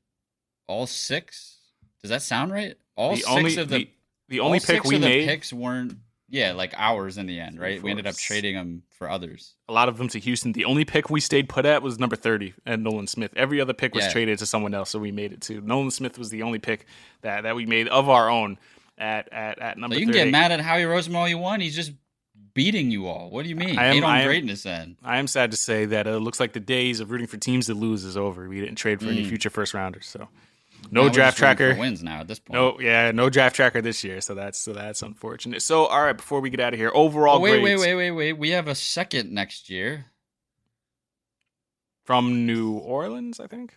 all six. Does that sound right? All the six only, of the the, the only pick we made picks weren't yeah, like ours in the end, right? We ended up trading them for others. a lot of them to Houston. The only pick we stayed put at was number 30 at Nolan Smith. Every other pick was Yeah. traded to someone else, so we made it to Nolan Smith was the only pick that, that we made of our own at at, at number So you can 30. get mad at Howie Roseman all you want. He's just beating you all. What do you mean? I am- Hate on I am- greatness then. I am sad to say that it looks like the days of rooting for teams to lose is over. We didn't trade for any mm. future first rounders, so no draft just rooting for tracker. wins now at this point. No, yeah, no draft tracker this year, so that's so that's unfortunate. So, all right, before we get out of here, overall Oh, wait, grades wait, wait, wait, wait. We have a second next year. from New Orleans, I think.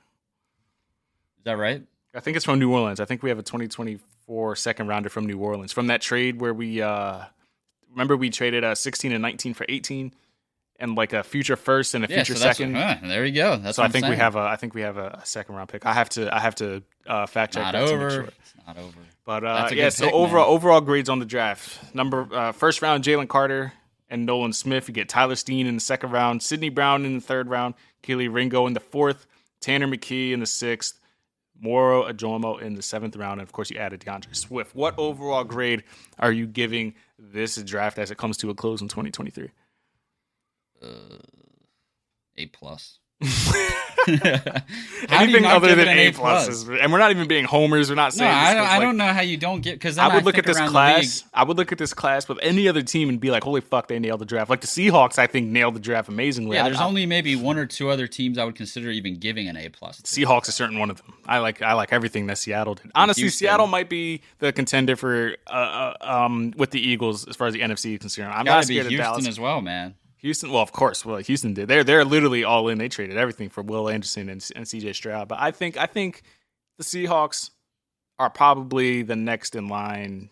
Is that right? I think it's from New Orleans. I think we have a 2024 second rounder from New Orleans from that trade where we uh remember we traded uh 16 and 19 for 18 and like a future first and a Yeah, future so second. huh, there you go. That's so what I think we have a I think we have a, second round pick. I have to I have to uh, fact check not that to make over. sure. It's not over. But uh, yeah, so pick, overall man. overall grades on the draft. Number uh, first round Jalen Carter and Nolan Smith. You get Tyler Steen in the second round, Sydney Brown in the third round, Kelee Ringo in the fourth, Tanner McKee in the sixth, Moro Ojomo in the seventh round, and of course you added D'Andre Swift. What overall grade are you giving this draft as it comes to a close in 2023? A plus. Anything other than A A plus? pluses, and we're not even being homers. We're not No, saying. this I don't, I like- don't know how you don't get because I would look at this class. I would look at this class with any other team and be like, "Holy fuck, they nailed the draft!" Like the Seahawks, I think nailed the draft amazingly. Yeah, there's I- only maybe one or two other teams I would consider even giving an A plus. Seahawks is certain one of them. I like I like everything that Seattle did. Honestly, Houston. Seattle might be the contender for uh, uh, um with the Eagles as far as the NFC is concerned. I'm not be scared of Houston Dallas. as well, man. Houston, well, of course, well, Houston did. They're they're literally all in. They traded everything for Will Anderson and, and C.J. Stroud. But I think I think the Seahawks are probably the next in line,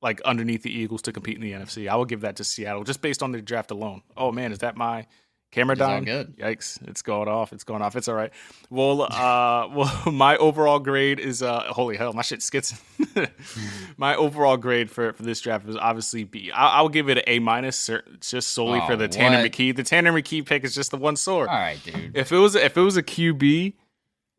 like underneath the Eagles to compete in the NFC. I will give that to Seattle just based on their draft alone. Oh man, is that my camera down? good. Yikes! It's going off. It's going off. It's all right. Well, uh, well, my overall grade is uh, holy hell, my shit skits. my overall grade for, for this draft is obviously B. I, I'll give it an A minus, just solely Oh, for the Tanner what? McKee. The Tanner McKee pick is just the one sword. All right, dude. If it was if it was a QB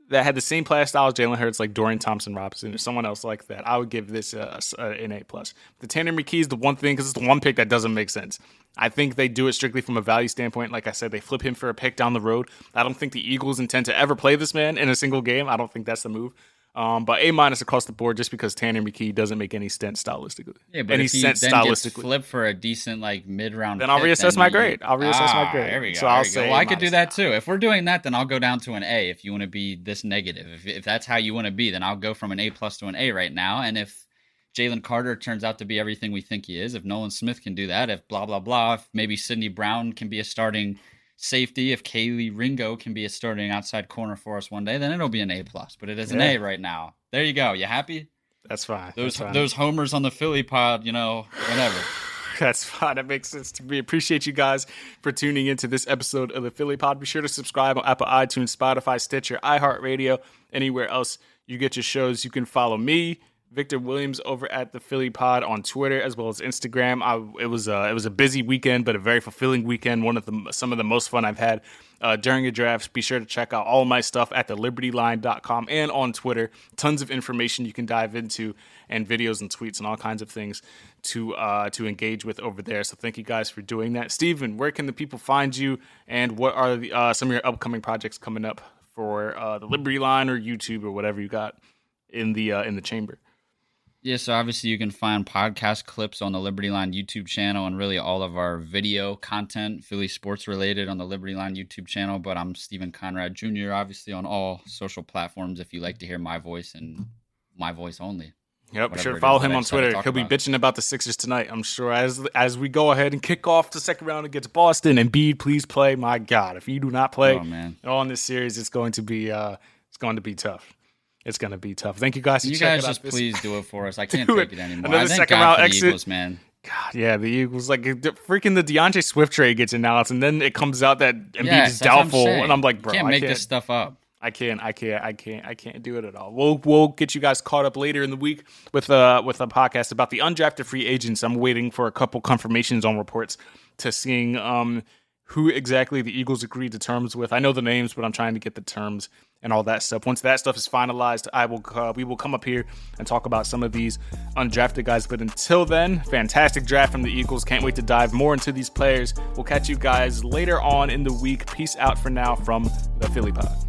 that had the same play style as Jalen Hurts, like Dorian Thompson Robinson or someone else like that, I would give this a- an A plus. The Tanner McKee is the one thing because it's the one pick that doesn't make sense. I think they do it strictly from a value standpoint. Like I said, they flip him for a pick down the road. I don't think the Eagles intend to ever play this man in a single game. I don't think that's the move. Um, but A minus across the board just because Tanner McKee doesn't make any sense stylistically. Yeah, but any if he sense then gets stylistically. flipped for a decent like mid round, Then I'll reassess my grade. I'll reassess my grade. There we go. So I'll go. well, I could do that too. If we're doing that, then I'll go down to an A. If you want to be this negative, if if that's how you want to be, then I'll go from an A plus to an A right now. And if Jalen Carter turns out to be everything we think he is, if Nolan Smith can do that, if blah blah blah, if maybe Sydney Brown can be a starting safety, if Kelee Ringo can be a starting outside corner for us one day, then it'll be an A plus. But it is an Yeah. A right now. There you go. You happy? That's fine. Those That's fine. those homers on the Philly pod, you know, whatever. That's fine. That makes sense to me. Appreciate you guys for tuning into this episode of the Philly Pod. Be sure to subscribe on Apple, iTunes, Spotify, Stitcher, iHeartRadio, anywhere else you get your shows. You can follow me, Victor Williams, over at the Philly Pod on Twitter as well as Instagram. I, it was a, it was a busy weekend, but a very fulfilling weekend. One of the some of the most fun I've had uh, during a draft. Be sure to check out all my stuff at thelibertyline.com and on Twitter. Tons of information you can dive into and videos and tweets and all kinds of things to uh, to engage with over there. So thank you guys for doing that. Steven, where can the people find you and what are the, uh, some of your upcoming projects coming up for uh, the Liberty Line or YouTube or whatever you got in the uh, in the chamber? Yeah, so obviously you can find podcast clips on the Liberty Line YouTube channel and really all of our video content, Philly sports related, on the Liberty Line YouTube channel. But I'm Stephen Conrad Jr., obviously on all social platforms if you like to hear my voice and my voice only. Yep, be Whatever sure it to is follow him on Twitter. He'll be about. bitching about the Sixers tonight, I'm sure. As as we go ahead and kick off the second round against Boston, Embiid, please play. My God, if you do not play Oh, in this series, it's going to be uh, it's going to be tough. It's going to be tough. Thank you guys. You guys just this- please do it for us. I can't take it. it anymore. Another I second God round exit. Eagles, man. God, yeah, the Eagles like freaking the D'Andre Swift trade gets announced, and then it comes out that Embiid Yes, is what I'm doubtful, and I'm like, You bro, can't I make can't, this stuff up. I can't, I can't, I can't, I can't do it at all. We'll we'll get you guys caught up later in the week with uh with a podcast about the undrafted free agents. I'm waiting for a couple confirmations on reports to seeing um who exactly the Eagles agreed to terms with. I know the names, but I'm trying to get the terms and all that stuff. Once that stuff is finalized, I will uh, we will come up here and talk about some of these undrafted guys. But until then, fantastic draft from the Eagles. Can't wait to dive more into these players. We'll catch you guys later on in the week. Peace out for now from the Philly Pod.